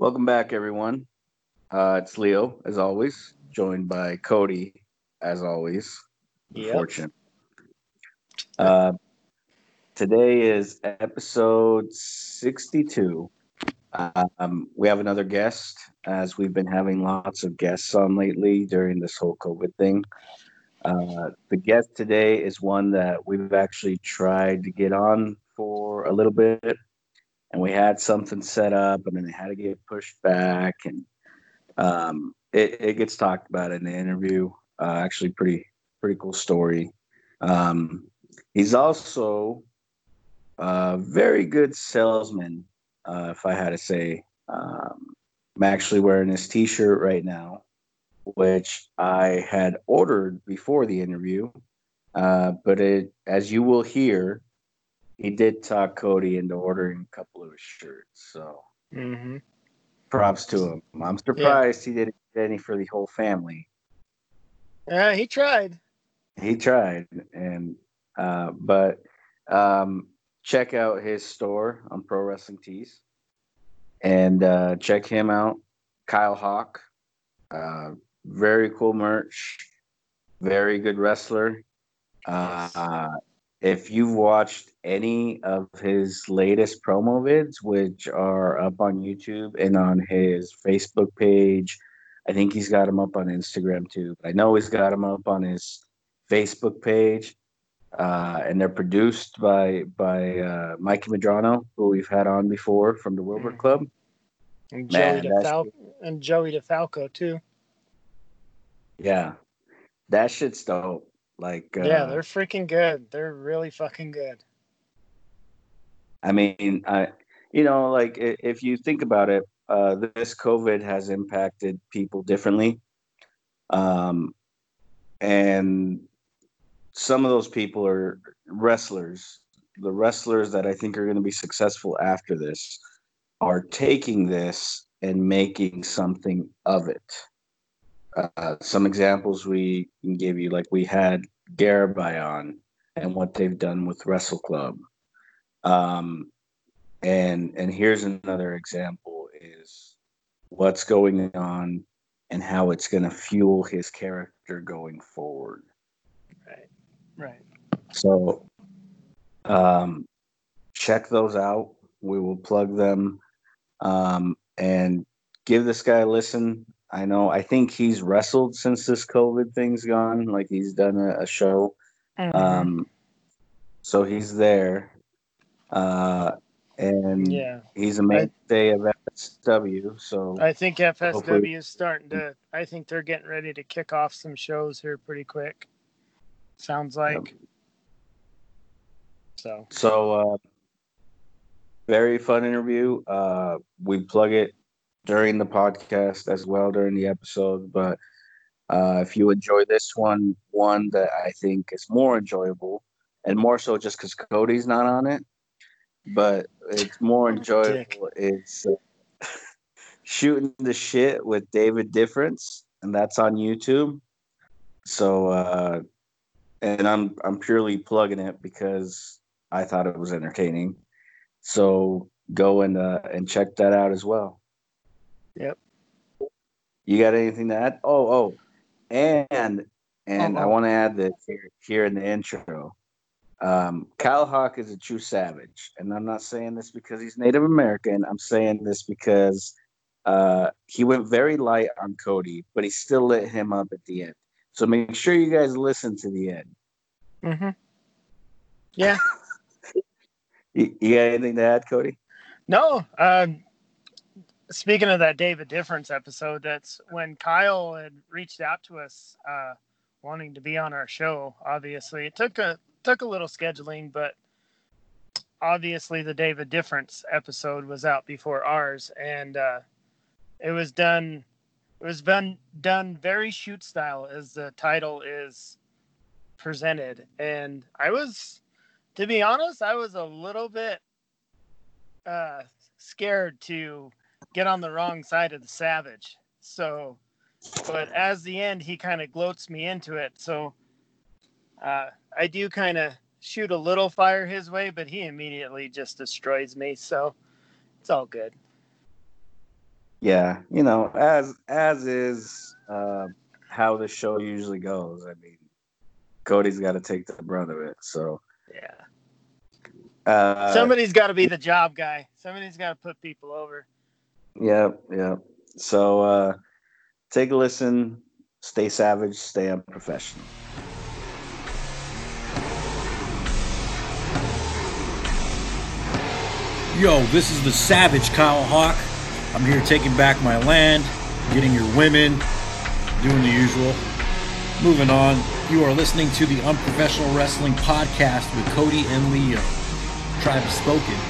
Welcome back, everyone. Uh, it's Leo, as always, joined by Cody, as always. Yep. Fortune. Uh, today is episode 62. Um, we have another guest, as we've been having lots of guests on lately during this whole COVID thing. Uh, the guest today is one that we've actually tried to get on for a little bit, and we had something set up, and then it had to get pushed back, and um, it, it gets talked about in the interview. Uh, actually, pretty pretty cool story. Um, he's also a very good salesman, uh, if I had to say. Um, I'm actually wearing his T-shirt right now, which I had ordered before the interview, uh, but it, as you will hear, he did talk Cody into ordering a couple of his shirts. So Mm-hmm. props to him. I'm surprised he didn't get any for the whole family. Yeah, he tried. He tried, and uh, but um, check out his store on Pro Wrestling Tees, and uh, check him out, Kyle Hawk. Uh, very cool merch, very good wrestler. Uh, if you've watched any of his latest promo vids, which are up on YouTube and on his Facebook page, I think he's got them up on Instagram too. But I know he's got them up on his Facebook page, uh, and they're produced by by uh, Mikey Madrano, who we've had on before from the Wilbur Mhm. Club. And Joey that's- DeFalco and Joey DeFalco too. Yeah, that shit's dope. Like, uh, yeah, they're freaking good. They're really fucking good. I mean, I, you know, like if you think about it, uh, this COVID has impacted people differently, um, and some of those people are wrestlers. The wrestlers that I think are going to be successful after this are taking this and making something of it. Uh, some examples we can give you, like we had Garabai on and what they've done with Wrestle Club. Um, and and here's another example is what's going on and how it's going to fuel his character going forward. Right. Right. So um, check those out. We will plug them um, and give this guy a listen. I know. I think he's wrestled since this COVID thing's gone. Like he's done a, a show. Um, so he's there. Uh, and yeah. he's a mainstay of FSW. So I think FSW Hopefully- is starting to I think they're getting ready to kick off some shows here pretty quick. Sounds like. So So, uh, very fun interview. Uh, we plug it during the podcast as well during the episode. But uh, if you enjoy this one, one that I think is more enjoyable, and more so just because Cody's not on it, but it's more enjoyable. It's uh, shooting the shit with David Difference, and that's on YouTube. So, uh, and I'm I'm purely plugging it because I thought it was entertaining. So go and uh, and check that out as well. Yep. You got anything to add? Oh, oh, and and I Uh-oh. want to add this here, here in the intro. Um, Kyle Hawk is a true savage, and I'm not saying this because he's Native American. I'm saying this because uh, he went very light on Cody, but he still lit him up at the end. So make sure you guys listen to the end. Mm-hmm. Yeah. You, you got anything to add, Cody? No, um, speaking of that David Difference episode, that's when Kyle had reached out to us, uh, wanting to be on our show. Obviously, it took a took a little scheduling, but obviously the David Difference episode was out before ours, and uh, it was done. It was done done very shoot style, as the title is presented, and I was, to be honest, I was a little bit uh, scared to get on the wrong side of the savage. So, but as the end, he kind of gloats me into it. So, uh, I do kind of shoot a little fire his way, but he immediately just destroys me. So, it's all good. Yeah, you know, as as is uh, how the show usually goes. I mean, Cody's got to take the brunt of it. So Yeah. uh, Somebody's got to be the job guy. Somebody's got to put people over. Yeah, yeah. So uh take a listen, stay savage, stay unprofessional. Yo, this is the Savage Kyle Hawk. I'm here taking back my land, getting your women, doing the usual. Moving on, you are listening to the Unprofessional Wrestling Podcast with Cody and Leo. Tribe spoken.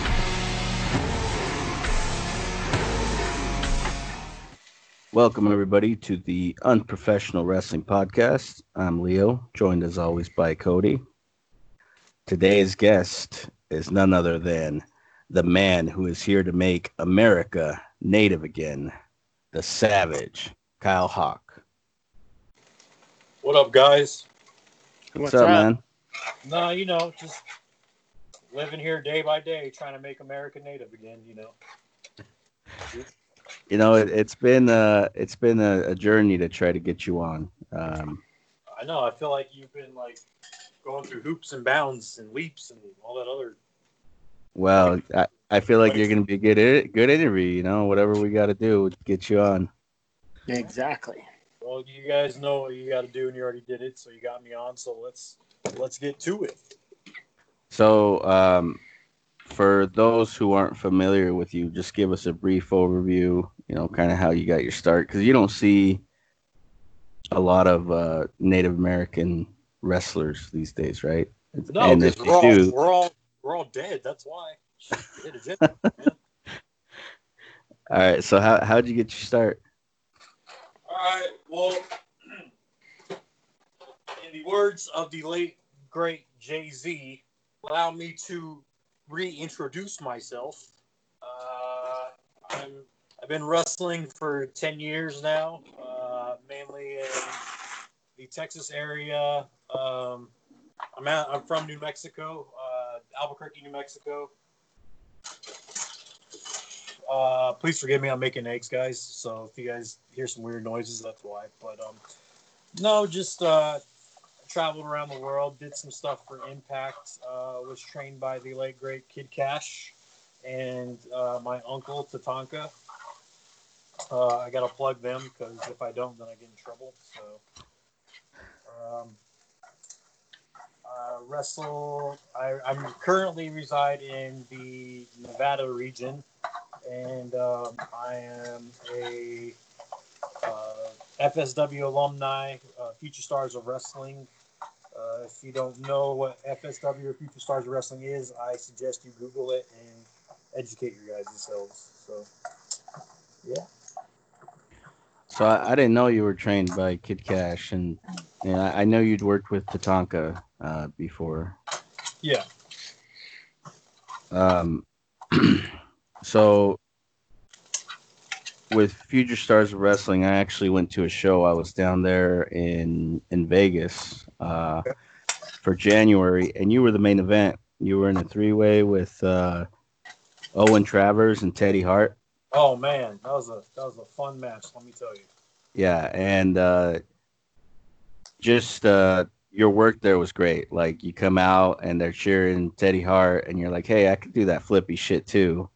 Welcome everybody to the Unprofessional Wrestling Podcast. I'm Leo, joined as always by Cody. Today's guest is none other than the man who is here to make America native again, the savage, Kyle Hawk. What up, guys? What's, What's up, up? man? No, you know, just living here day by day, trying to make America native again. You know, You know, it, it's been uh it's been a, a journey to try to get you on. Um I know. I feel like you've been like going through hoops and bounds and leaps and all that other. Well, I, I feel like you're gonna be a good i- good interview. You know, whatever we got to do, to get you on. Exactly. Well, you guys know what you got to do, and you already did it, so you got me on. So let's let's get to it. So, um, for those who aren't familiar with you, just give us a brief overview. You know, kind of how you got your start, because you don't see a lot of uh, Native American wrestlers these days, right? No, and if we're all, do, we're all we're all dead. That's why. Shit, is it? all right. So, how how'd you get your start? All right. Well, in the words of the late great Jay Z, allow me to reintroduce myself. Uh, I'm, I've been wrestling for ten years now, uh, mainly in the Texas area. Um, I'm out, I'm from New Mexico, uh, Albuquerque, New Mexico. Uh, please forgive me. I'm making eggs, guys. So if you guys hear some weird noises, that's why. But um, no, just uh, traveled around the world, did some stuff for Impact. Uh, was trained by the late great Kid Cash and uh, my uncle Tatanka. Uh, I gotta plug them because if I don't, then I get in trouble. So. Um, uh, wrestle. I, I'm currently reside in the Nevada region, and um, I am a uh, FSW alumni, uh, Future Stars of Wrestling. Uh, if you don't know what FSW or Future Stars of Wrestling is, I suggest you Google it and educate your guys yourselves. So, yeah. So I, I didn't know you were trained by Kid Cash, and and I, I know you'd worked with Tatanka uh, before. Yeah. Um, so with Future Stars of Wrestling, I actually went to a show. I was down there in in Vegas uh, for January, and you were the main event. You were in a three way with uh, Owen Travers and Teddy Hart. Oh man, that was a that was a fun match. Let me tell you. Yeah, and uh, just uh, your work there was great. Like you come out and they're cheering Teddy Hart, and you're like, "Hey, I could do that flippy shit too,"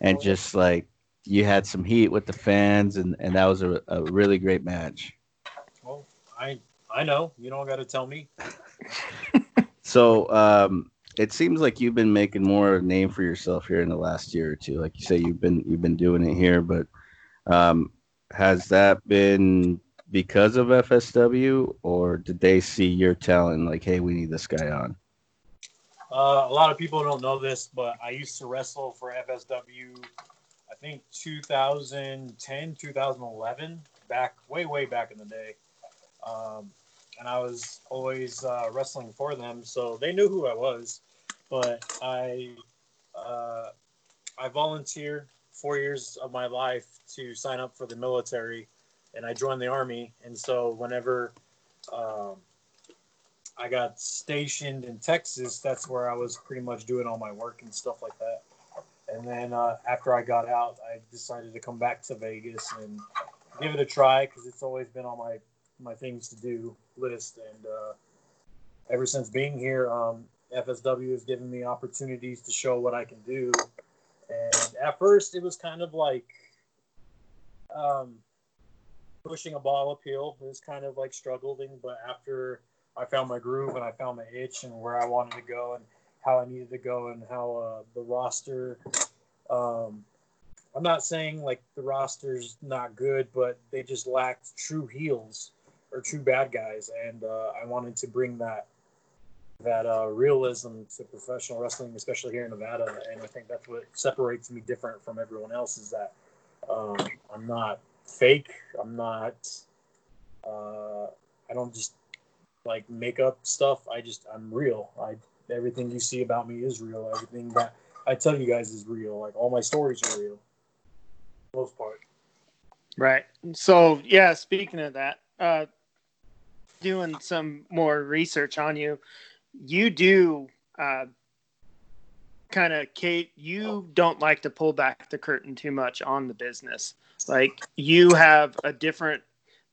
and just like you had some heat with the fans, and and that was a, a really great match. Well, I I know you don't got to tell me. So um, it seems like you've been making more of a name for yourself here in the last year or two. Like you say, you've been you've been doing it here, but um, has that been because of FSW, or did they see your talent like, hey, we need this guy on? Uh, a lot of people don't know this, but I used to wrestle for FSW. I think 2010, 2011, back way, way back in the day. Um, and I was always uh, wrestling for them, so they knew who I was. But I, uh, I volunteered four years of my life to sign up for the military, and I joined the army. And so whenever um, I got stationed in Texas, that's where I was pretty much doing all my work and stuff like that. And then uh, after I got out, I decided to come back to Vegas and give it a try because it's always been on my my things to do list. And uh, ever since being here, um, FSW has given me opportunities to show what I can do. And at first, it was kind of like um, pushing a ball uphill. It was kind of like struggling, but after I found my groove and I found my itch and where I wanted to go and how I needed to go and how uh, the roster. Um, I'm not saying like the roster's not good, but they just lacked true heels or true bad guys, and uh, I wanted to bring that that uh, realism to professional wrestling, especially here in Nevada. And I think that's what separates me different from everyone else is that um, I'm not fake. I'm not. Uh, I don't just like make up stuff. I just I'm real. I everything you see about me is real. Everything that I tell you guys is real. Like all my stories are real. most part. Right. So yeah, speaking of that, uh, doing some more research on you, you do uh, kind of Kate. You don't like to pull back the curtain too much on the business. Like you have a different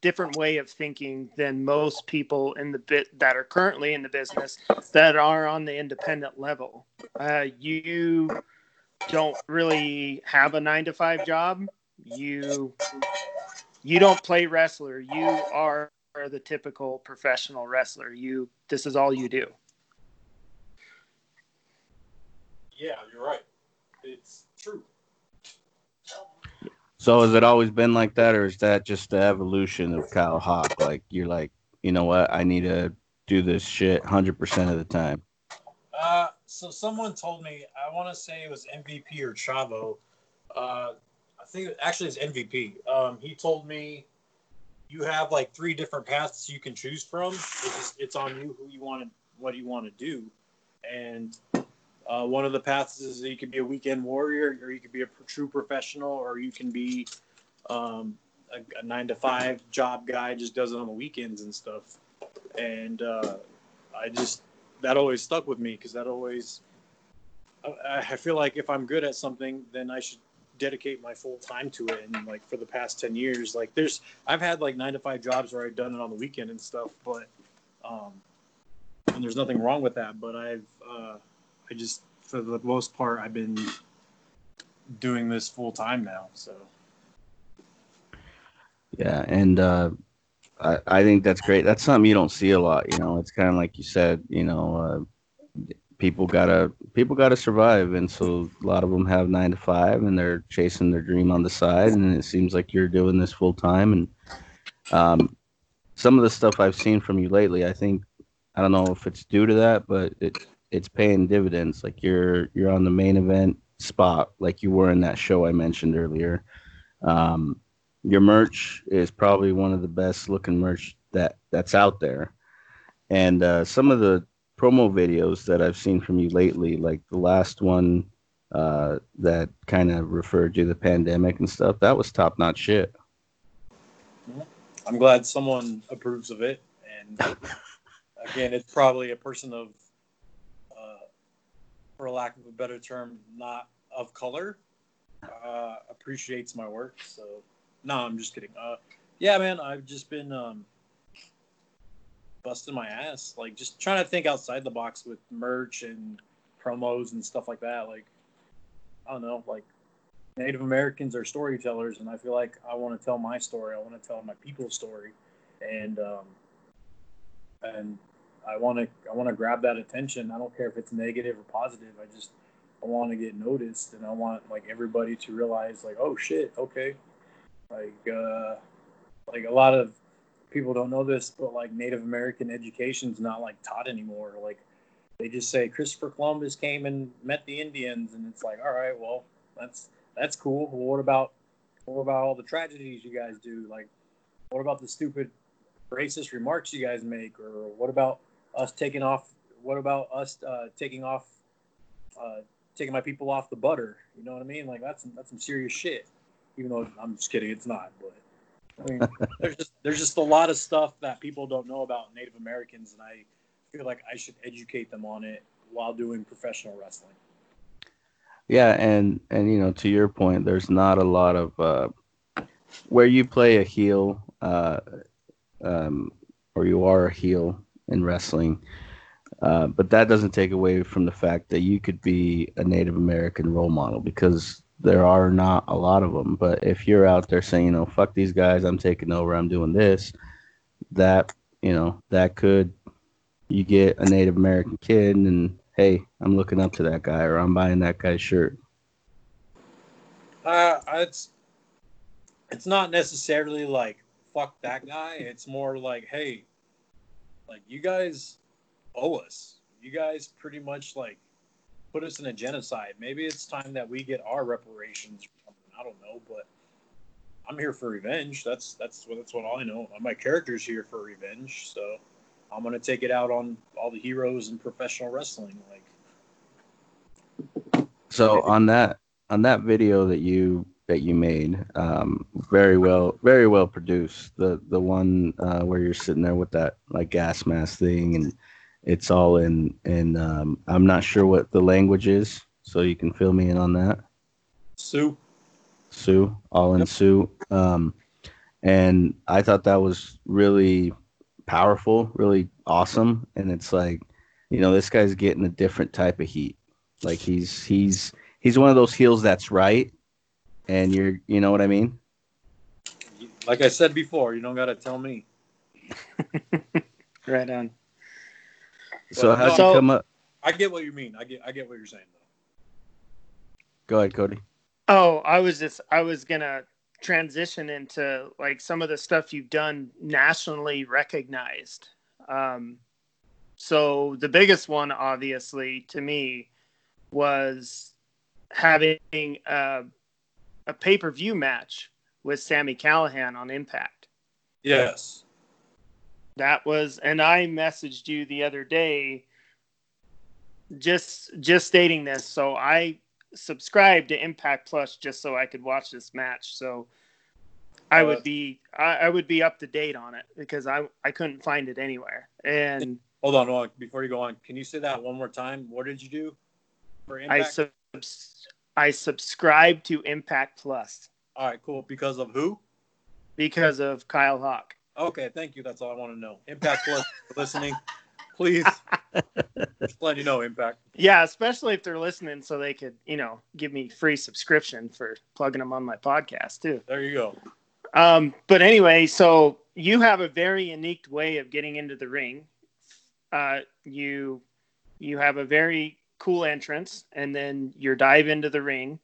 different way of thinking than most people in the bit that are currently in the business that are on the independent level. Uh, you don't really have a nine to five job. You you don't play wrestler. You are the typical professional wrestler. You this is all you do. Yeah, you're right. It's true. So has it always been like that, or is that just the evolution of Kyle Hawk? Like you're like, you know what, I need to do this shit hundred percent of the time. Uh, so someone told me I want to say it was MVP or Chavo. Uh, I think actually it's MVP. Um, he told me you have like three different paths you can choose from. It's, just, it's on you who you want to what you want to do, and uh, one of the paths is you could be a weekend warrior, or you could be a true professional, or you can be um, a, a, nine to five job guy, just does it on the weekends and stuff. And uh, I just that always stuck with me because that always I, I feel like if I'm good at something, then I should dedicate my full time to it. And like for the past ten years, like there's I've had like nine to five jobs where I've done it on the weekend and stuff, but um, and there's nothing wrong with that. But I've uh, I just, for the most part, I've been doing this full time now. So. Yeah, and uh, I I think that's great. That's something you don't see a lot. You know, it's kind of like you said. You know, uh, people gotta people gotta survive, and so a lot of them have nine to five, and they're chasing their dream on the side. And it seems like you're doing this full time. And um, some of the stuff I've seen from you lately, I think I don't know if it's due to that, but it it's paying dividends. Like you're you're on the main event spot, like you were in that show I mentioned earlier. Um, your merch is probably one of the best looking merch that that's out there, and uh, some of the promo videos that I've seen from you lately, like the last one uh, that kind of referred to the pandemic and stuff, that was top notch shit. I'm glad someone approves of it, and again, it's probably a person of for lack of a better term, not of color, uh, appreciates my work. So, no, I'm just kidding. Uh, yeah, man, I've just been um, busting my ass, like just trying to think outside the box with merch and promos and stuff like that. Like, I don't know, like Native Americans are storytellers, and I feel like I want to tell my story. I want to tell my people's story, and um, and I want to I want to grab that attention. I don't care if it's negative or positive. I just I want to get noticed, and I want like everybody to realize like, oh shit, okay, like uh, like a lot of people don't know this, but like Native American education is not like taught anymore. Like they just say Christopher Columbus came and met the Indians, and it's like, all right, well, that's that's cool. Well, what about what about all the tragedies you guys do? Like, what about the stupid racist remarks you guys make, or what about us taking off. What about us uh, taking off, uh, taking my people off the butter? You know what I mean? Like that's that's some serious shit. Even though I'm just kidding, it's not. But There's just there's just a lot of stuff that people don't know about Native Americans, and I feel like I should educate them on it while doing professional wrestling. Yeah, and and you know, to your point, there's not a lot of uh, where you play a heel, uh, um, or you are a heel in wrestling. Uh, but that doesn't take away from the fact that you could be a Native American role model because there are not a lot of them. But if you're out there saying, you know, fuck these guys, I'm taking over, I'm doing this, that, you know, that could, you get a Native American kid and, hey, I'm looking up to that guy or I'm buying that guy's shirt. Uh, it's it's not necessarily like fuck that guy. It's more like, hey, like you guys owe us. You guys pretty much like put us in a genocide. Maybe it's time that we get our reparations. I don't know, but I'm here for revenge. That's that's what that's what all I know. My character's here for revenge, so I'm gonna take it out on all the heroes in professional wrestling. Like, So on that on that video that you that you made, um, very well very well produced. The the one uh, where you're sitting there with that like gas mask thing and it's all in in um, I'm not sure what the language is, so you can fill me in on that. Sue, sue all in Yep. Sioux. Um, and I thought that was really powerful, really awesome. And it's like, you know, this guy's getting a different type of heat. Like he's he's he's one of those heels that's right, and you're you know what I mean. like I said before, you don't gotta tell me. Right on. So Well, how'd so- you come up? I get what you mean. I get I get what you're saying though. Go ahead, Cody. Oh, I was just I was gonna transition into like some of the stuff you've done nationally recognized. Um, so the biggest one, obviously, to me, was having a, a pay per view match with Sami Callihan on Impact. Yes. That was, and I messaged you the other day, just just stating this. So I subscribed to Impact Plus just so I could watch this match. So I would be I, I would be up to date on it because I I couldn't find it anywhere. And Hold on, hold on. Before you go on, can you say that one more time? What did you do for I Impact? subs- I subscribed to Impact Plus All right, cool. Because of who? because of Kyle Hawk. Okay, thank you. That's all I want to know. Impact Plus, listening, please. Just letting you know, Impact. Yeah, especially if they're listening, so they could you know give me free subscription for plugging them on my podcast too. There you go. Um, but anyway, so you have a very unique way of getting into the ring. Uh, you you have a very cool entrance, and then your dive into the ring.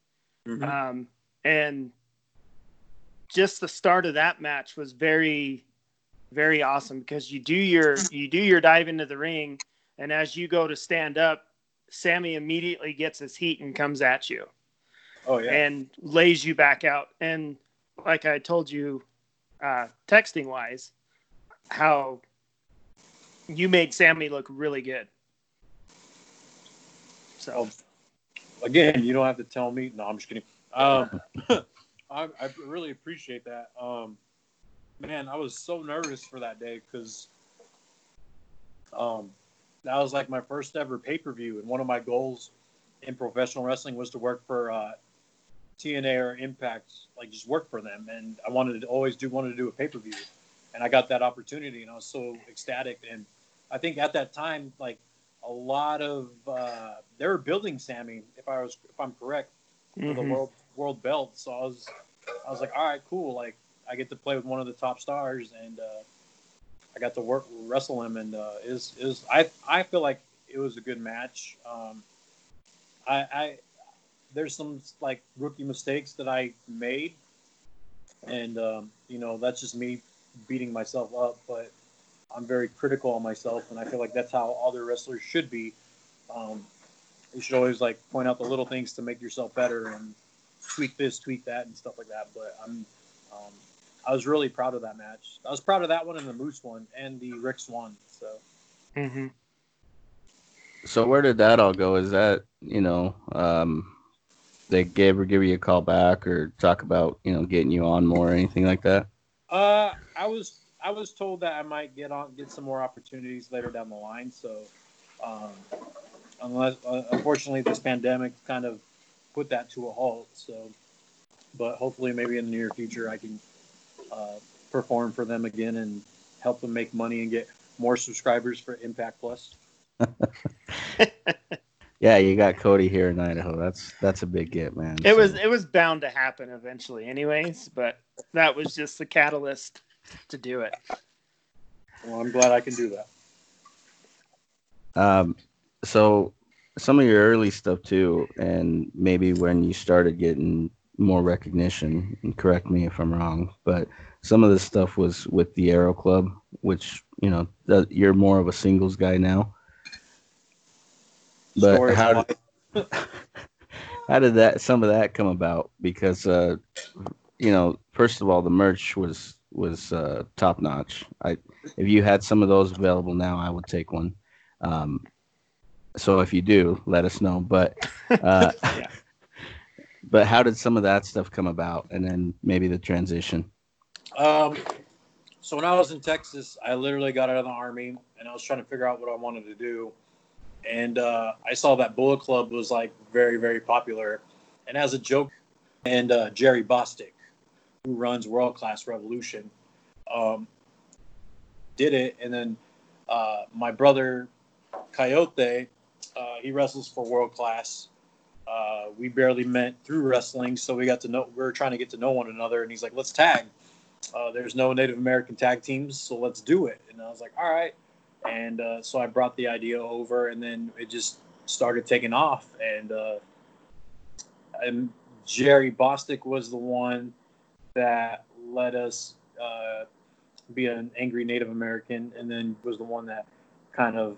Mhm. Um, and just the start of that match was very, very awesome because you do your you do your dive into the ring, and as you go to stand up, Sami immediately gets his heat and comes at you Oh yeah. and lays you back out. And like I told you, uh, texting wise, how you made Sami look really good. So Again, you don't have to tell me. No, I'm just kidding. Um, I, I really appreciate that. Um, man, I was so nervous for that day because um, that was like my first ever pay per view, and one of my goals in professional wrestling was to work for uh, TNA or Impact, like just work for them. And I wanted to always do wanted to do a pay per view, and I got that opportunity, and I was so ecstatic. And I think at that time, like a lot of uh, they were building Sami, if I was if I'm correct, for the mhm. world world belt. So I was I was like, all right, cool. Like I get to play with one of the top stars, and uh, I got to work wrestle him, and uh, is is I I feel like it was a good match. Um, I, I there's some like rookie mistakes that I made, and um, you know that's just me beating myself up, but. I'm very critical on myself, and I feel like that's how other wrestlers should be. Um, you should always like point out the little things to make yourself better and tweak this, tweak that, and stuff like that. But I'm, um, I was really proud of that match. I was proud of that one and the Moose one and the Rick's one. So Mhm. So where did that all go? Is that you know um, they gave or give you a call back or talk about you know getting you on more or anything like that? uh, I was I was told that I might get on get some more opportunities later down the line. So um, unless uh, unfortunately this pandemic kind of put that to a halt. So, but hopefully, maybe in the near future, I can uh, perform for them again and help them make money and get more subscribers for Impact Plus. Yeah, you got Cody here in Idaho. That's that's a big get, man. It was it was bound to happen eventually, anyways. But that was just the catalyst to do it. Well, I'm glad I can do that. um, so some of your early stuff too, and maybe when you started getting more recognition. And correct me if I'm wrong, but some of this stuff was with the Arrow Club, which you know that you're more of a singles guy now. But Story how did, how did that some of that come about? Because uh, you know, first of all, the merch was was uh, top notch. I if you had some of those available now, I would take one. Um, so if you do, let us know. But uh, Yeah. But how did some of that stuff come about, and then maybe the transition? Um, so when I was in Texas, I literally got out of the army and I was trying to figure out what I wanted to do. And uh, I saw that Bullet Club was like very, very popular. And as a joke, and uh, Jerry Bostic, who runs World Class Revolution, um, did it. And then uh, my brother Coyote, uh, he wrestles for World Class. Uh, we barely met through wrestling, so we got to know. We were trying to get to know one another, and he's like, "Let's tag." uh, there's no Native American tag teams, so let's do it. And I was like, all right. And uh, so I brought the idea over, and then it just started taking off. And uh, and Jerry Bostic was the one that let us uh, be an angry Native American, and then was the one that kind of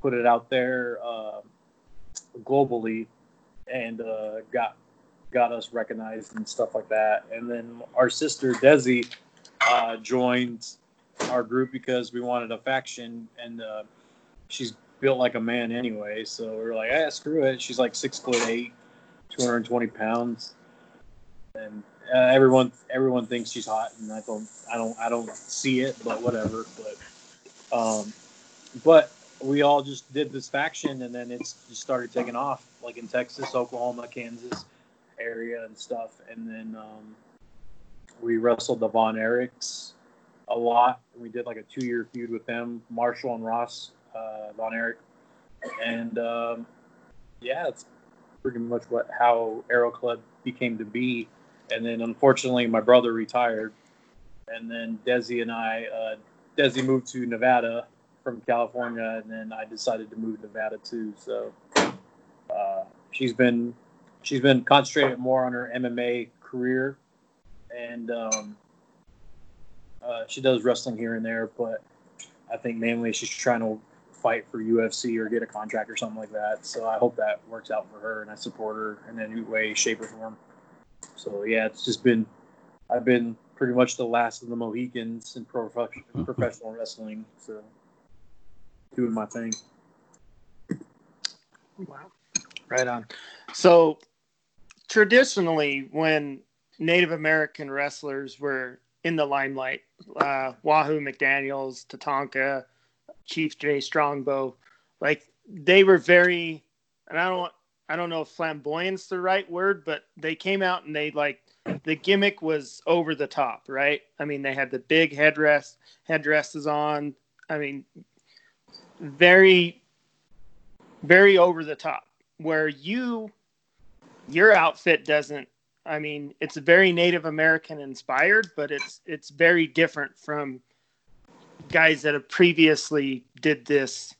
put it out there uh, globally and uh, got got us recognized and stuff like that. And then our sister Desi uh, joined our group because we wanted a faction, and uh, she's built like a man anyway. So we were like, ah, screw it. She's like six foot eight, two hundred and twenty pounds, and uh, everyone everyone thinks she's hot, and I don't I don't I don't see it, but whatever. But um, but we all just did this faction, and then it's just started taking off, like in Texas, Oklahoma, Kansas area and stuff. And then um, we wrestled the Von Erichs a lot. We did like a two year feud with them, Marshall and Ross uh, Von Erich. And um, yeah, it's pretty much what how Arrow Club became to be. And then unfortunately, my brother retired. And then Desi and I, uh, Desi moved to Nevada from California, and then I decided to move to Nevada too. So uh, she's been she's been concentrating more on her MMA career, and um, uh, she does wrestling here and there. But I think mainly she's trying to fight for UFC or get a contract or something like that. So I hope that works out for her, and I support her in any way, shape, or form. So yeah, it's just been I've been pretty much the last of the Mohicans in pro- professional wrestling. So doing my thing. Wow. Right on. So traditionally, when Native American wrestlers were in the limelight, uh, Wahoo McDaniels, Tatanka, Chief Jay Strongbow, like they were very, and I don't, I don't know if flamboyant's the right word, but they came out and they like the gimmick was over the top, right? I mean, they had the big headdress, headdresses on. I mean, very, very over the top. Where you, your outfit doesn't. I mean, it's very Native American inspired, but it's it's very different from guys that have previously did this.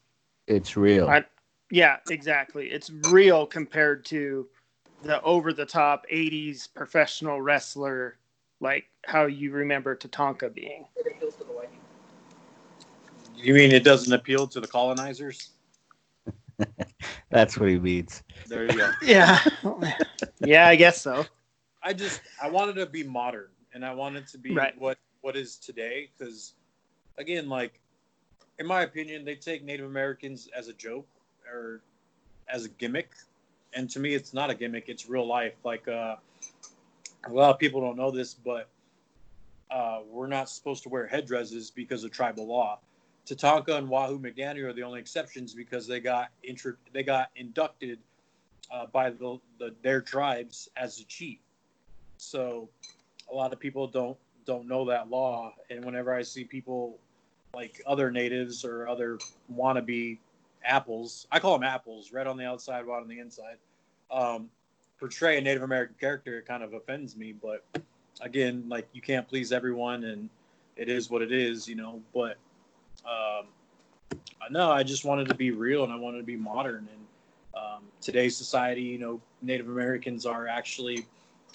It's real. I, yeah, exactly. It's real compared to the over the top 80s professional wrestler like how you remember Tatanka being. You mean it doesn't appeal to the colonizers? That's what he means. There you go. Yeah. yeah, I guess so. I just I wanted to be modern and I wanted to be Right. what what is today because again like in my opinion they take Native Americans as a joke or as a gimmick and to me it's not a gimmick it's real life like uh a lot of people don't know this but uh, we're not supposed to wear headdresses because of tribal law. Tatanka and Wahoo McDaniel are the only exceptions because they got intro- they got inducted uh, by the, the their tribes as a chief. So a lot of people don't don't know that law, and whenever I see people like other natives or other wannabe apples, I call them apples, red on the outside, white on the inside, um, portray a Native American character, it kind of offends me. But again, like you can't please everyone, and it is what it is, you know. But um, no, I just wanted to be real and I wanted to be modern. And um, today's society, you know, Native Americans are actually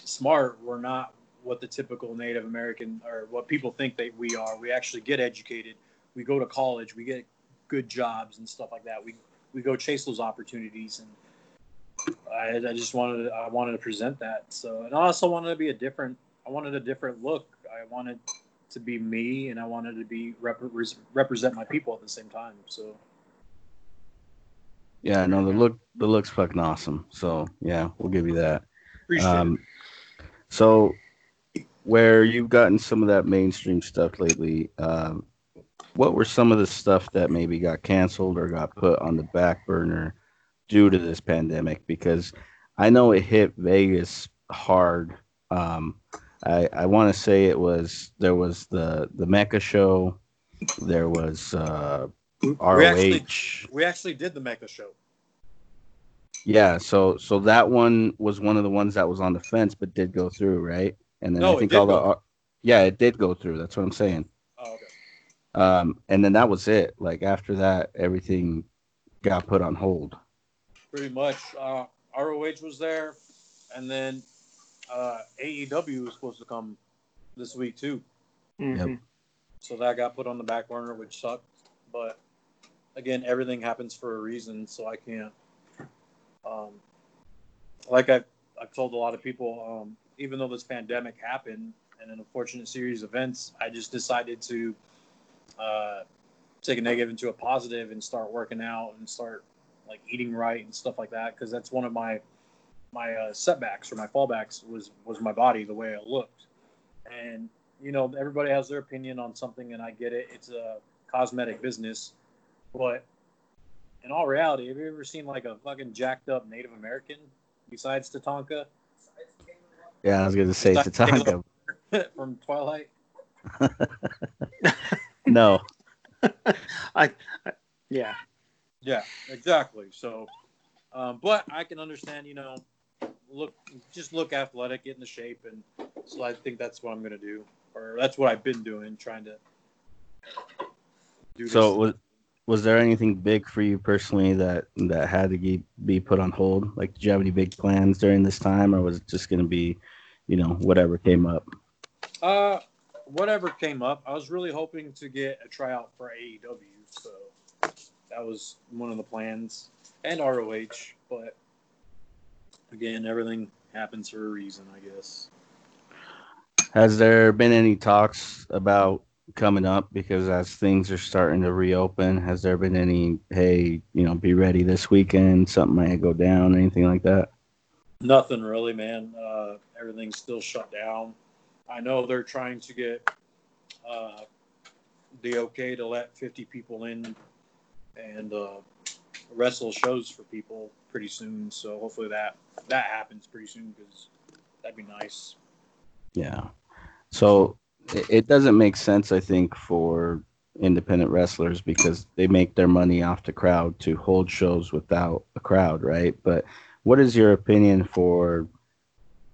smart. We're not what the typical Native American or what people think that we are. We actually get educated. We go to college. We get good jobs and stuff like that. We we go chase those opportunities, and I, I just wanted to, I wanted to present that. So, and I also wanted to be a different. I wanted a different look. I wanted to be me, and I wanted to be rep- represent my people at the same time. So. Yeah, no, the look the looks fucking awesome. So yeah, we'll give you that. Appreciate um, it. So where you've gotten some of that mainstream stuff lately, um, what were some of the stuff that maybe got canceled or got put on the back burner due to this pandemic? Because I know it hit Vegas hard. Um, I, I want to say it was there was the the Mecca show, there was uh, ROH. We actually, we actually did the Mecca show. Yeah, so so that one was one of the ones that was on the fence, but did go through, right? And then no, I think all the yeah, it did go through. That's what I'm saying. Oh, okay. Um, and then that was it. Like after that, everything got put on hold. Pretty much. Uh, ROH was there, and then uh, AEW was supposed to come this week too. Mm-hmm. Yep. So that got put on the back burner, which sucked. But again, everything happens for a reason, so I can't. Um, like I've, I've told a lot of people, um, even though this pandemic happened and an unfortunate series of events, I just decided to uh, take a negative into a positive and start working out and start like eating right and stuff like that because that's one of my my uh, setbacks or my fallbacks was was my body the way it looked and you know everybody has their opinion on something and i get it it's a cosmetic business but in all reality have you ever seen like a fucking jacked up native american besides tatanka yeah, I was going to say Tatanka from Twilight. no. I, I, yeah. Yeah, exactly. So, um, but I can understand, you know, look, just look athletic, get in the shape, and so I think that's what I'm going to do, or that's what I've been doing, trying to do. So was was there anything big for you personally that that had to be put on hold? Like, did you have any big plans during this time, or was it just going to be you know, whatever came up? Uh, whatever came up. I was really hoping to get a tryout for AEW, so that was one of the plans, and ROH. But again, everything happens for a reason, I guess. Has there been any talks about coming up because as things are starting to reopen, has there been any, hey, you know, be ready this weekend, something might go down, anything like that? Nothing really, man. Uh, everything's still shut down. I know they're trying to get uh, the okay to let 50 people in and uh, wrestle shows for people pretty soon. So hopefully that that happens pretty soon because that'd be nice. Yeah. So it doesn't make sense, I think, for independent wrestlers because they make their money off the crowd to hold shows without a crowd, right? But what is your opinion for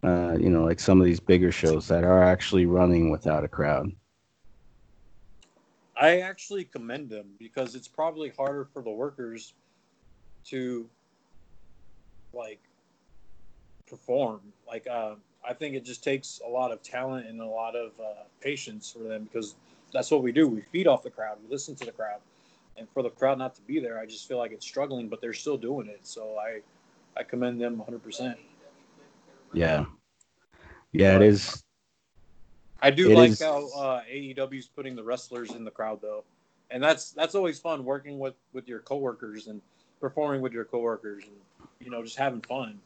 uh, you know like some of these bigger shows that are actually running without a crowd i actually commend them because it's probably harder for the workers to like perform. Like uh, i think it just takes a lot of talent and a lot of uh, patience for them because that's what we do. We feed off the crowd. We listen to the crowd. And for the crowd not to be there i just feel like it's struggling but they're still doing it. So i I commend them 100%. Yeah. Yeah, it is. I do like is... how uh, AEW is putting the wrestlers in the crowd though, and that's that's always fun working with with your coworkers and performing with your coworkers and you know just having fun.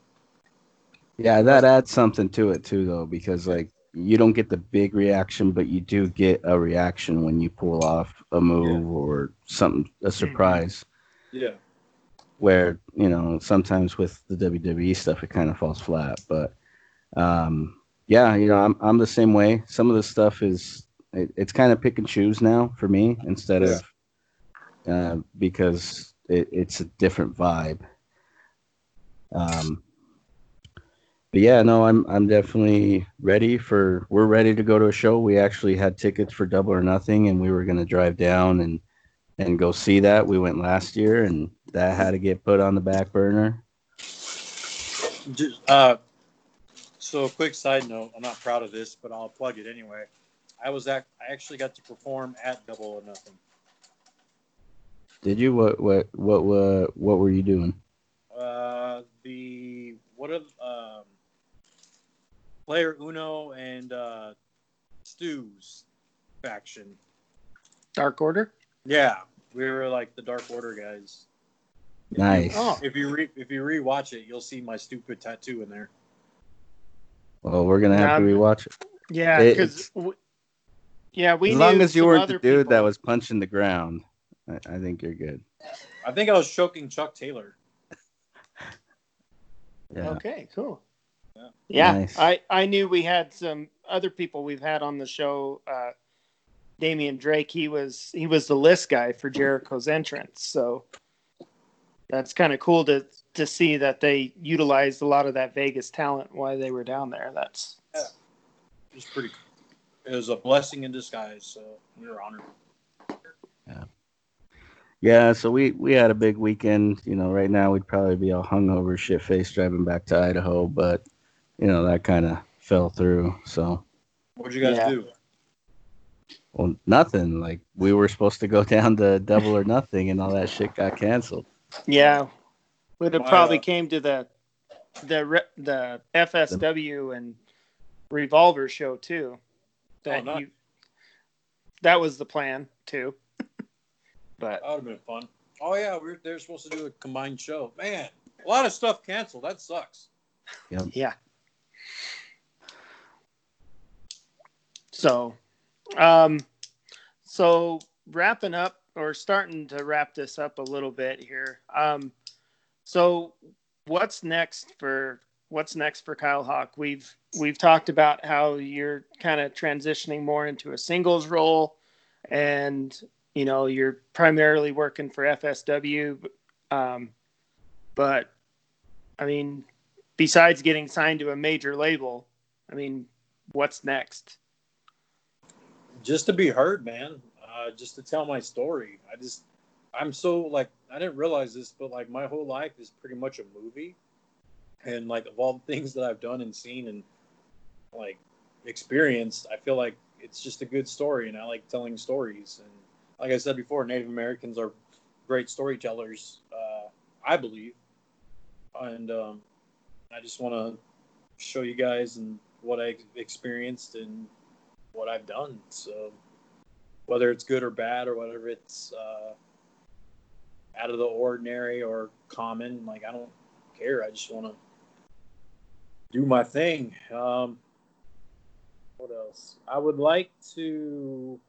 Yeah, that adds something to it too though because like you don't get the big reaction, but you do get a reaction when you pull off a move yeah. or something a surprise. Yeah. where you know sometimes with the WWE stuff it kind of falls flat, but um, yeah, you know I'm I'm the same way. Some of the stuff is it, it's kind of pick and choose now for me instead of uh, because it, it's a different vibe. Um, but yeah, no, I'm I'm definitely ready for. We're ready to go to a show. We actually had tickets for Double or Nothing, and we were gonna drive down and and go see that. We went last year, and that had to get put on the back burner. Just, uh, so a quick side note, I'm not proud of this, but I'll plug it anyway. I was at, I actually got to perform at Double or Nothing. Did you? What what what what what were you doing? Uh, the what are um, player Uno and uh, Stu's faction. Dark Order. Yeah, we were like the Dark Order guys. Nice. Oh. If you re- if you rewatch it, you'll see my stupid tattoo in there. Well, we're gonna have to Um, rewatch it. Yeah, It- because yeah, we as long as you weren't the dude that was punching the ground, I, I think you're good. I think I was choking Chuck Taylor. Yeah. Okay, cool. Yeah. Yeah, Nice. I I knew we had some other people we've had on the show. Uh, Damian Drake, he was he was the list guy for Jericho's entrance, so that's kind of cool to to see that they utilized a lot of that Vegas talent while they were down there. That's It was pretty. It was a blessing in disguise. So we were honored. Yeah, so we we had a big weekend. You know, right now we'd probably be all hungover, shit faced driving back to Idaho, but you know that kind of fell through. So, What'd you guys Yeah. do? well, nothing. Like we were supposed to go down to Double or Nothing, and all that shit got canceled. yeah. we'd have My, probably uh, came to the the the FSW and Revolver show too. That nice. you that was the plan too. But That would have been fun. Oh yeah, we were they're supposed to do a combined show. Man, a lot of stuff canceled. That sucks. Yeah. So, um, so wrapping up or starting to wrap this up a little bit here. Um, so what's next for what's next for Kyle Hawk? We've we've talked about how you're kind of transitioning more into a singles role, and you know you're primarily working for FSW. Um, but I mean, besides getting signed to a major label, I mean, what's next? Just to be heard, man. Uh, just to tell my story. I just, I'm so like, I didn't realize this, but like my whole life is pretty much a movie, and like of all the things that I've done and seen and like experienced, I feel like it's just a good story, and I like telling stories. And like I said before, Native Americans are great storytellers. Uh, I believe, and um, I just want to show you guys and what I experienced and what I've done. So whether it's good or bad or whatever it's uh, out of the ordinary or common, like I don't care. I just want to do my thing. Um, what else? I would like to.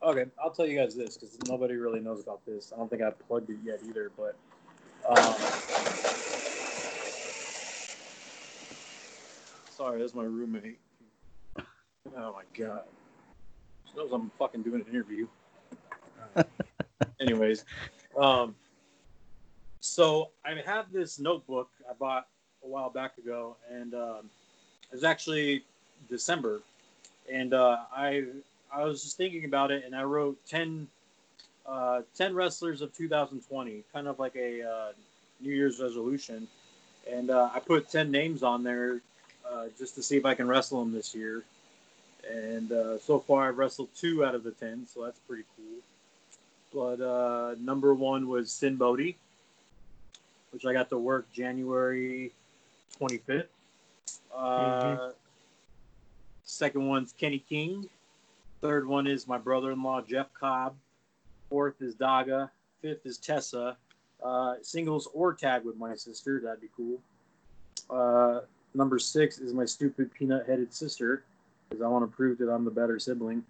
Okay, I'll tell you guys this because nobody really knows about this. I don't think I've plugged it yet either, but um, sorry, that's my roommate. Oh my god, she knows I'm fucking doing an interview. Anyways, um, so I have this notebook I bought a while back ago, and um, it was actually December, and uh, I I was just thinking about it, and I wrote 10, uh, 10 wrestlers of 2020, kind of like a uh, New Year's resolution, and uh, I put ten names on there uh, just to see if I can wrestle them this year. And uh, so far, I've wrestled two out of the ten, so that's pretty cool. But uh, number one was Sinn Bodhi, which I got to work January 25th. Uh, Second one's Kenny King. Third one is my brother-in-law Jeff Cobb. Fourth is Daga. Fifth is Tessa. Uh, singles or tag with my sister. That'd be cool. Uh, number six is my stupid peanut-headed sister, because I want to prove that I'm the better sibling.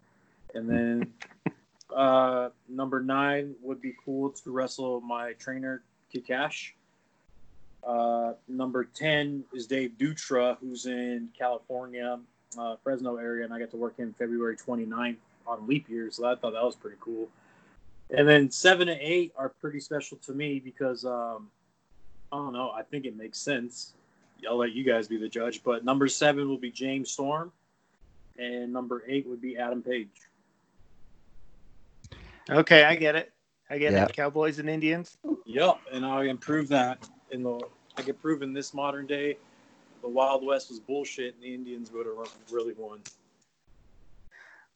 And then Uh, number nine would be cool to wrestle my trainer Kid Kash. Uh, number ten is Dave Dutra, who's in California, uh, Fresno area, and I got to work him February 29th on leap year, so I thought that was pretty cool. And then seven and eight are pretty special to me because um, I don't know. I think it makes sense. I'll let you guys be the judge. But number seven will be James Storm, and number eight would be Adam Page. Okay, I get it. I get Yeah. it. Cowboys and Indians. Yep, and I can prove that in the I can prove in this modern day, the Wild West was bullshit, and the Indians would have really won.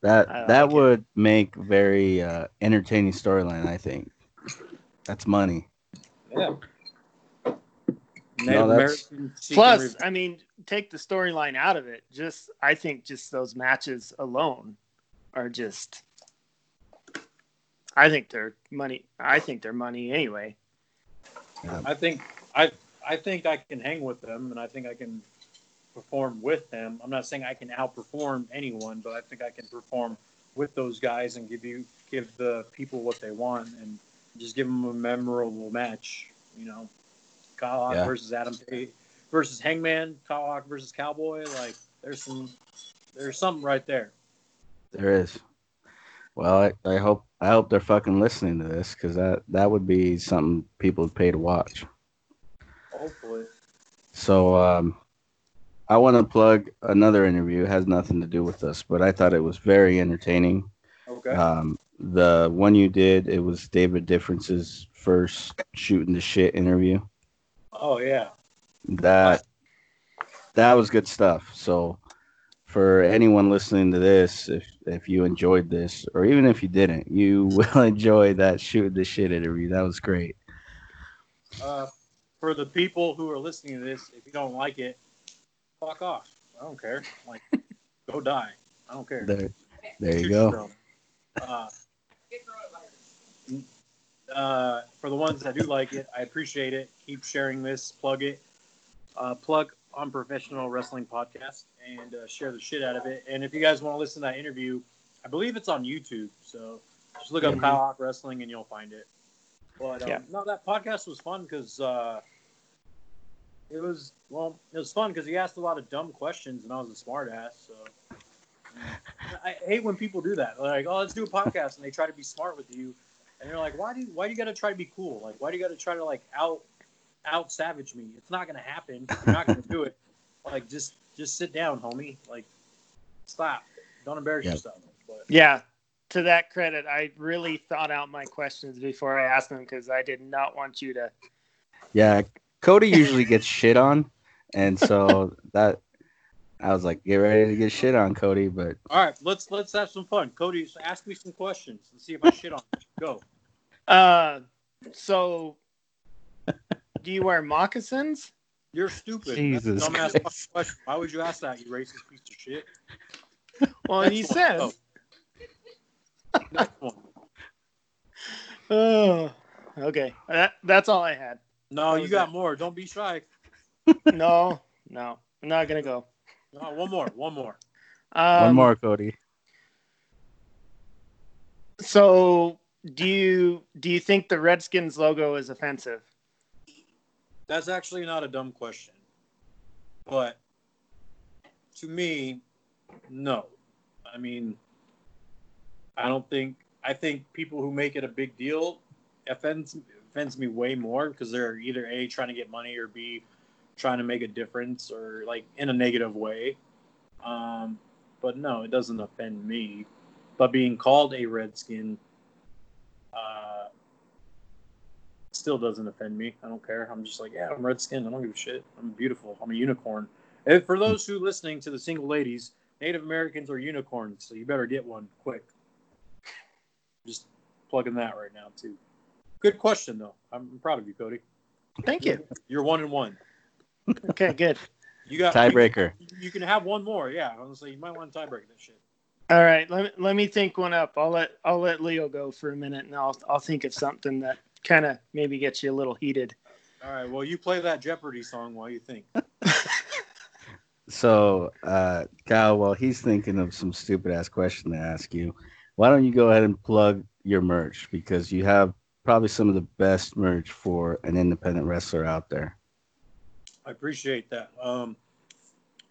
That that like it. would make very uh, entertaining storyline. I think that's money. Yeah. No, that's- Plus. I mean, take the storyline out of it. Just I think just those matches alone are just. I think they're money. I think they're money anyway. I think I I think I can hang with them, and I think I can perform with them. I'm not saying I can outperform anyone, but I think I can perform with those guys and give you give the people what they want, and just give them a memorable match. You know, Kyle Hawk Yeah. versus Adam Page versus Hangman, Kyle Hawk versus Cowboy. Like there's some there's something right there. There is. Well, I, I hope I hope they're fucking listening to this because that that would be something people would pay to watch. Hopefully, So um, I want to plug another interview. It has nothing to do with this, but I thought it was very entertaining. okay. Um, the one you did, it was David Difference's first shooting the shit interview. oh yeah, That that was good stuff. So for anyone listening to this, if if you enjoyed this, or even if you didn't, you will enjoy that shooting the shit interview. That was great. uh, for the people who are listening to this, if you don't like it, fuck off. I don't care. Like, go die. I don't care. There, there you go. Uh, uh, for the ones that do like it, I appreciate it. Keep sharing this. Plug it. Uh, plug Unprofessional wrestling podcast and uh, share the shit out of it. And if you guys want to listen to that interview, I believe it's on YouTube. So just look up Mhm. Kyle Hawk Wrestling and you'll find it. But um, Yeah. no, that podcast was fun because uh, it was well, it was fun because he asked a lot of dumb questions and I was a smart ass. So I hate when people do that. They're like, "Oh, let's do a podcast," and they try to be smart with you, and you're like, "Why do you, why do you got to try to be cool? Like, why do you got to try to like out out savage me? It's not gonna happen. You're not gonna do it. Like, just just sit down, homie. Like, stop. Don't embarrass Yep. yourself." But Yeah. To that credit, I really thought out my questions before I asked them because I did not want you to. Yeah, Cody usually gets shit on, and so that I was like, get ready to get shit on, Cody. But all right, let's let's have some fun. Cody, ask me some questions and see if I shit on. Go. Uh, so, do you wear moccasins? You're stupid. Jesus That's a dumbass fucking question. Why would you ask that, you racist piece of shit? Well, Next you one. said. Go. Next one. Oh, okay. That, that's all I had. No, you got it. more. Don't be shy. No, no, I'm not gonna go. No, one more. One more. Um, one more, Cody. So, do you do you think the Redskins logo is offensive? That's actually not a dumb question. But to me, no. I mean, I don't think. I think people who make it a big deal offends offends me way more because they're either a trying to get money or b trying to make a difference or like in a negative way. Um, but no, it doesn't offend me. But being called a redskin uh, still doesn't offend me. I don't care. I'm just like, yeah, I'm redskin. I don't give a shit. I'm beautiful. I'm a unicorn. And for those who listening to the single ladies, Native Americans are unicorns, so you better get one quick. Just plugging that right now too. Good question though. I'm proud of you, Cody. Thank you. You're one and one. Okay, good. You got Tiebreaker. You, you can have one more. Yeah, honestly, you might want to tiebreak that shit. All right, let me, let me think one up. I'll let I'll let Leo go for a minute, and I'll I'll think of something that kind of maybe gets you a little heated. All right. Well, you play that Jeopardy song while you think. So, uh, Kyle, while he's thinking of some stupid ass question to ask you, why don't you go ahead and plug your merch because you have probably some of the best merch for an independent wrestler out there. I appreciate that. Um,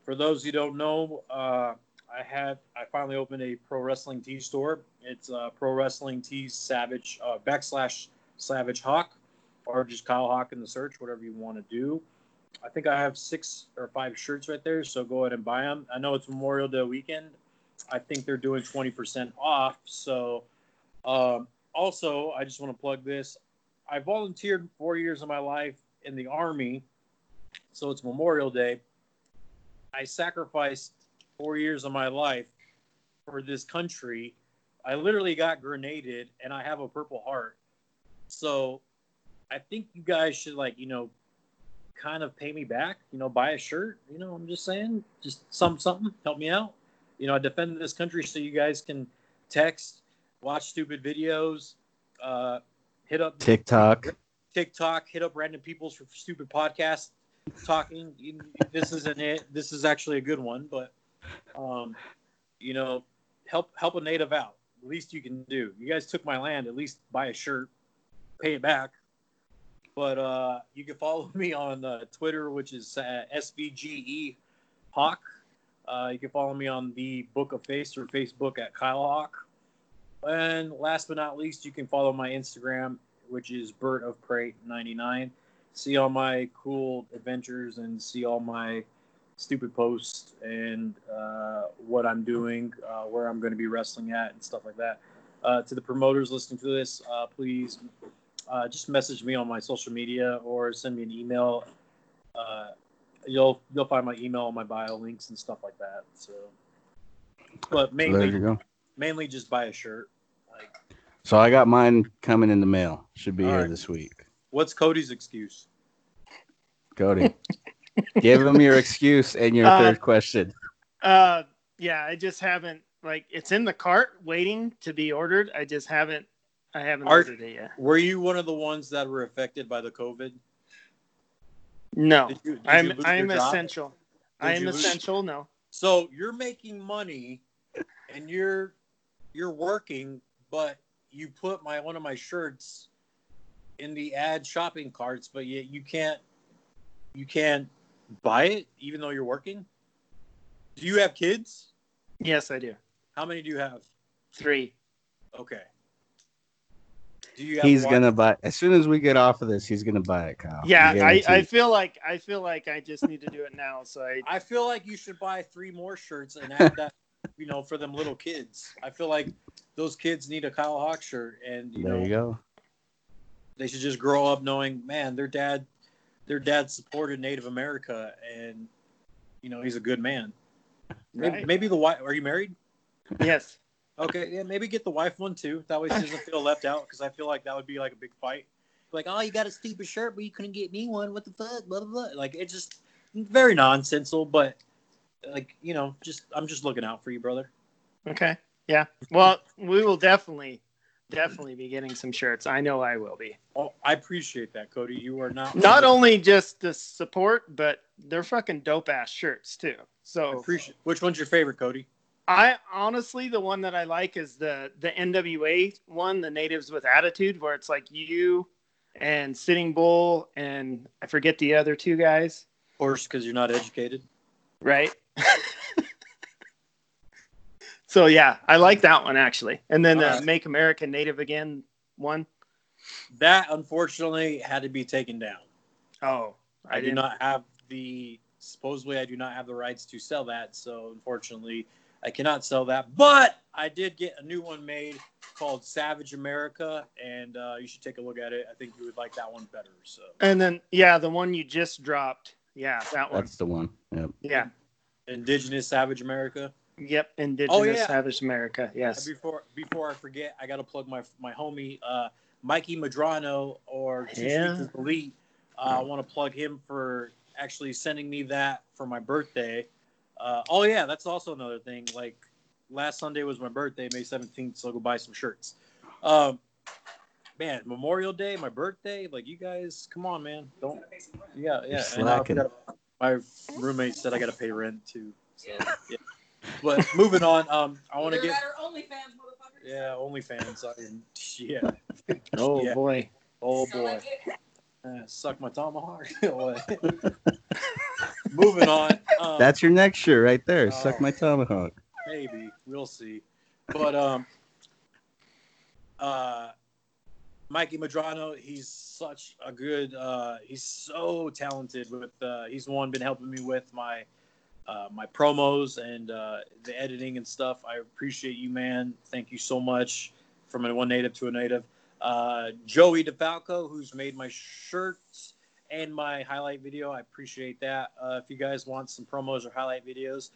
for those who don't know, uh, I had I finally opened a pro wrestling tee store. It's uh, pro wrestling tees savage uh, backslash savage hawk, or just Kyle Hawk in the search, whatever you want to do. I think I have six or five shirts right there, so go ahead and buy them. I know it's Memorial Day weekend. I think they're doing twenty percent off. So, um, also, I just want to plug this. I volunteered four years of my life in the army, so it's Memorial Day. I sacrificed four years of my life for this country. I literally got grenaded, and I have a Purple Heart. So, I think you guys should like you know, kind of pay me back. You know, buy a shirt. You know, I'm just saying, just some something help me out. You know, I defended this country so you guys can text, watch stupid videos, uh, hit up TikTok. TikTok, hit up random people's for stupid podcasts talking. This isn't it. This is actually a good one, but um, you know, help help a native out. The least you can do. You guys took my land. At least buy a shirt, pay it back. But uh, you can follow me on uh, Twitter, which is uh, SVGE Hawk. Uh, you can follow me on the Book of Face or Facebook at Kyle Hawk. And last but not least, you can follow my Instagram, which is Bird of Prey 99. See all my cool adventures and see all my stupid posts and uh, what I'm doing, uh, where I'm going to be wrestling at, and stuff like that. Uh, to the promoters listening to this, uh, please uh, just message me on my social media or send me an email. Uh, you'll you'll find my email my bio links and stuff like that. So, but mainly you go. Mainly just buy a shirt. Like, So I got mine coming in the mail. Should be here right. this week. what's Cody's excuse? Cody, give him your excuse and your Uh, third question. Uh, yeah, I just haven't like it's in the cart waiting to be ordered. I just haven't, I haven't Art- ordered it yet. Were you one of the ones that were affected by the COVID? No, Did you, did I'm I'm essential. Did I am essential. No, So you're making money, and you're you're working, but you put my one of my shirts in the ad shopping carts, but yet you can't you can't buy it even though you're working. Do you have kids? yes, I do. How many do you have? Three. Okay. Do you have He's one- gonna buy as soon as we get off of this. He's gonna buy it, Kyle. Yeah, I, I feel like I feel like I just need to do it now. So I I feel like you should buy three more shirts and add that, you know, for them little kids. I feel like those kids need a Kyle Hawk shirt, and you there know, you go. they should just grow up knowing, man, their dad, their dad supported Native America, and you know, he's a good man. Maybe, Right. maybe the wife. Are you married? yes. Okay, yeah, maybe get the wife one too. That way she doesn't feel left out. Because I feel like that would be like a big fight. Like, oh, you got a stupid shirt, but you couldn't get me one. What the fuck? Blah blah blah. Like, it's just very nonsensical. But like, you know, just I'm just looking out for you, brother. Okay. Yeah. Well, we will definitely, definitely be getting some shirts. I know I will be. Oh, I appreciate that, Cody. You are not Not only just the support, but they're fucking dope ass shirts too. I So appreciate. Which one's your favorite, Cody? I honestly, the one that I like is the the NWA one, the Natives with Attitude, where it's like you and Sitting Bull and I forget the other two guys, Of course, because you're not educated. right? So yeah, I like that one actually. And then the Alright. Make America Native Again one. That unfortunately had to be taken down. Oh, I, do didn't- not have the supposedly I do not have the rights to sell that, so unfortunately I cannot sell that. But I did get a new one made called Savage America, and uh, you should take a look at it. I think you would like that one better. So And then yeah, the one you just dropped. Yeah, that one. That's the one. Yep. Yeah. Indigenous Savage America. Yep. Indigenous yeah. Savage America. Yes. Before before I forget, I got to plug my my homie uh, Mikey Madrano or Two Yeah. Elite. Uh, I want to plug him for actually sending me that for my birthday. Uh, oh yeah, that's also another thing. Like last Sunday was my birthday, May seventeenth, so go buy some shirts. Um, man, Memorial Day, my birthday. Like you guys, come on, man. Don't. Yeah, yeah. And I slacking. forgot- my roommate said I got to pay rent too. So yeah. But moving on, um, I want to get at our OnlyFans, motherfucker. Yeah, OnlyFans. I mean, yeah. Oh Yeah. boy. Oh boy. Uh, suck my tomahawk. Moving on. Um, That's your next shirt right there. Oh. Suck my tomahawk. maybe we'll see. But um, uh, Mikey Madrano, he's such a good. Uh, he's so talented with. Uh, he's the one been helping me with my uh, my promos and uh, the editing and stuff. I appreciate you, man. Thank you so much. From a one native to a native. Uh, Joey DeFalco, who's made my shirts and my highlight video. I appreciate that. Uh, if you guys want some promos or highlight videos,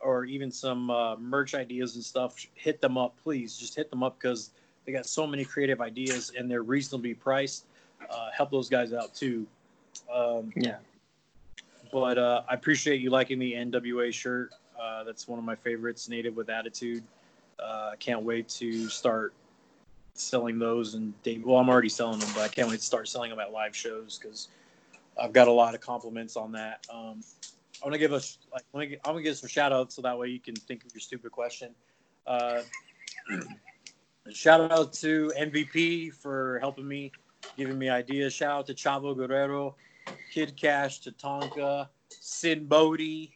or even some merch ideas and stuff, hit them up, please. Just hit them up because they got so many creative ideas and they're reasonably priced. Uh, help those guys out too. Um, Yeah. but uh, I appreciate you liking the NWA shirt. Uh, that's one of my favorites, Native with Attitude. Uh, I can't wait to start selling those and. Well, I'm already selling them, but I can't wait to start selling them at live shows because I've got a lot of compliments on that. Um, I want to give us like let me, I'm gonna give us some shout outs so that way you can think of your stupid question. Uh, shout out to MVP for helping me, giving me ideas. Shout out to Chavo Guerrero, Kid Kash, Tatanka, Sinn Bodhi.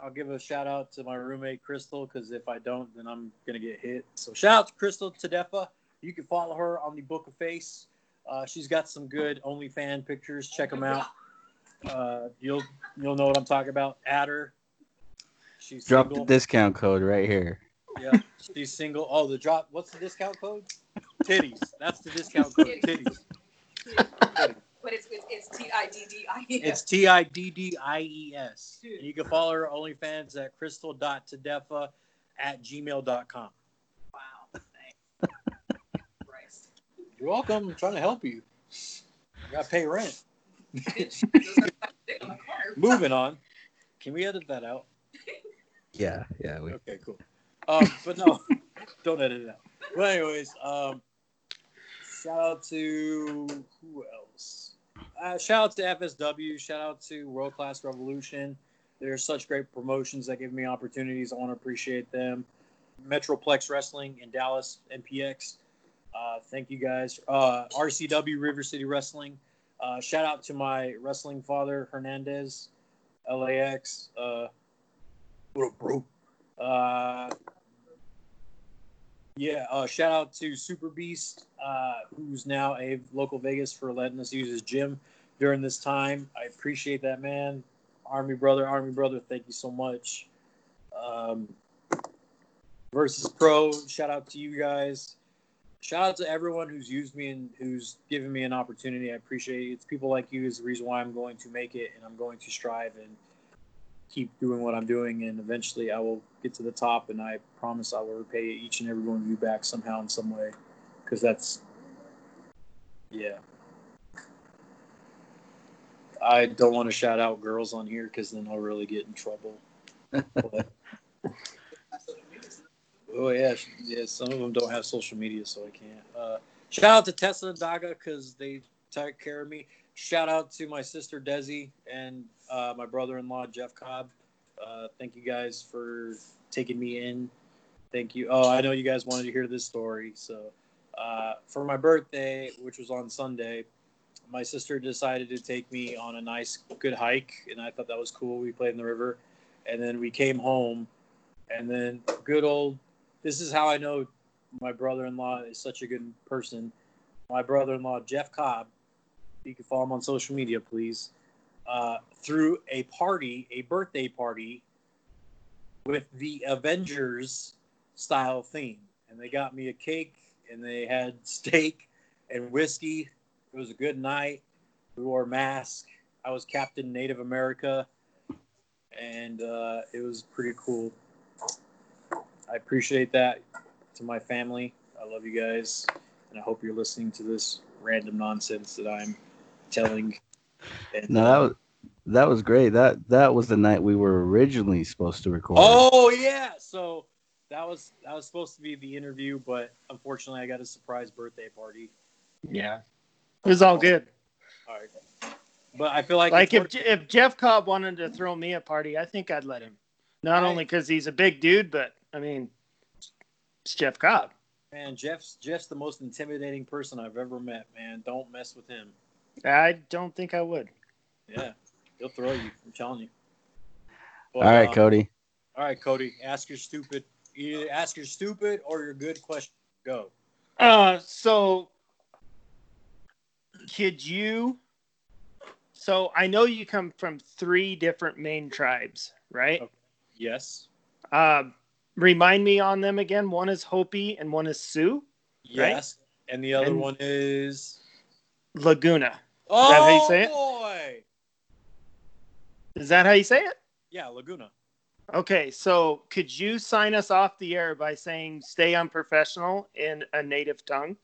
I'll give a shout out to my roommate Crystal because if I don't, then I'm gonna get hit. So shout out to Crystal Tadefa. You can follow her on the Book of Face. Uh, she's got some good OnlyFan pictures. Check them out. Uh, you'll you'll know what I'm talking about. Add her. She's Drop single. the discount code right here. Yeah, she's single. Oh, the drop. What's the discount code? Titties. That's the discount code. Titties. But it's it's, it's T I D D I E. It's T I D D I E S. And you can follow her OnlyFans at crystal.tadefa at gmail.com. Wow. Thanks. Christ. You're welcome. I'm trying to help you. You gotta pay rent. Bitch, those are my dick on the card. Moving on. Can we edit that out? Yeah, yeah. We, Okay, cool. Um, but no, don't edit it out. But anyways, um, shout out to who else? Uh, shout out to FSW. Shout out to World Class Revolution. They're such great promotions that give me opportunities. I want to appreciate them. Metroplex Wrestling in Dallas, MPX. Uh, thank you guys. Uh, RCW River City Wrestling. Uh, shout out to my wrestling father Hernandez, LAX. Uh, what bro? Uh, yeah, uh, shout out to Super Beast, uh, who's now a local Vegas for letting us use his gym during this time. I appreciate that, man. Army brother, Army brother, thank you so much. Um, Versus Pro, shout out to you guys. Shout out to everyone who's used me and who's given me an opportunity. I appreciate it. It's people like you is the reason why I'm going to make it and I'm going to strive and keep doing what I'm doing, and eventually I will get to the top. And I promise I will repay each and every one of you back somehow in some way, because that's yeah. I don't want to shout out girls on here because then I'll really get in trouble. But, oh yeah, yeah. Some of them don't have social media, so I can't. Uh, shout out to Tessa and Daga because they take care of me. Shout out to my sister Desi and uh, my brother-in-law Jeff Cobb. Uh, thank you guys for taking me in. Thank you. Oh, I know you guys wanted to hear this story. So, uh, for my birthday, which was on Sunday, my sister decided to take me on a nice, good hike, and I thought that was cool. We played in the river, and then we came home, and then good old. This is how I know my brother-in-law is such a good person. My brother-in-law Jeff Cobb. You can follow him on social media, please. Uh, threw a party, a birthday party, with the Avengers style theme, and they got me a cake, and they had steak and whiskey. It was a good night. We wore masks. I was Captain Native America, and uh, it was pretty cool. I appreciate that to my family. I love you guys, and I hope you're listening to this random nonsense that I'm telling. And, no, that was that was great. That that was the night we were originally supposed to record. Oh yeah, so that was that was supposed to be the interview, but unfortunately, I got a surprise birthday party. Yeah. It was all good. All right, but I feel like Like if it's- if Jeff Cobb wanted to throw me a party, I think I'd let him. Not I- only because he's a big dude, but I mean, It's Jeff Cobb. Man, Jeff's Jeff's the most intimidating person I've ever met. Man, don't mess with him. I don't think I would. Yeah, he'll throw you. I'm telling you. But, All right, uh, Cody. All right, Cody. Ask your stupid. Either ask your stupid or your good question. Go. Uh, so could you? So I know you come from three different main tribes, right? Yes. Uh, remind me on them again. One is Hopi and one is Sioux. Yes. And the other And- one is. Laguna. Oh that how you say it? boy. Is that how you say it? Yeah, Laguna. Okay, so could you sign us off the air by saying "stay unprofessional" in a native tongue?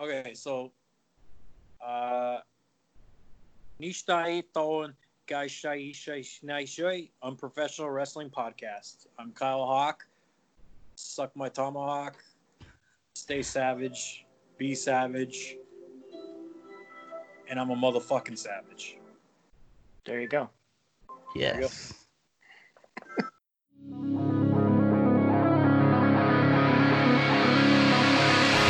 Okay, so. Uh. Nishtai Thon Gaishai Unprofessional Wrestling Podcast. I'm Kyle Hawk. Suck my tomahawk. Stay savage. Be savage. And I'm a motherfucking savage. There you go. Yes.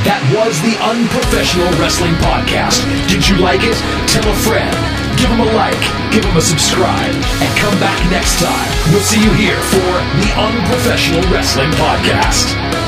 That was the Unprofessional Wrestling Podcast. Did you like it? Tell a friend. Give them a like. Give them a subscribe. And come back next time. We'll see you here for the Unprofessional Wrestling Podcast.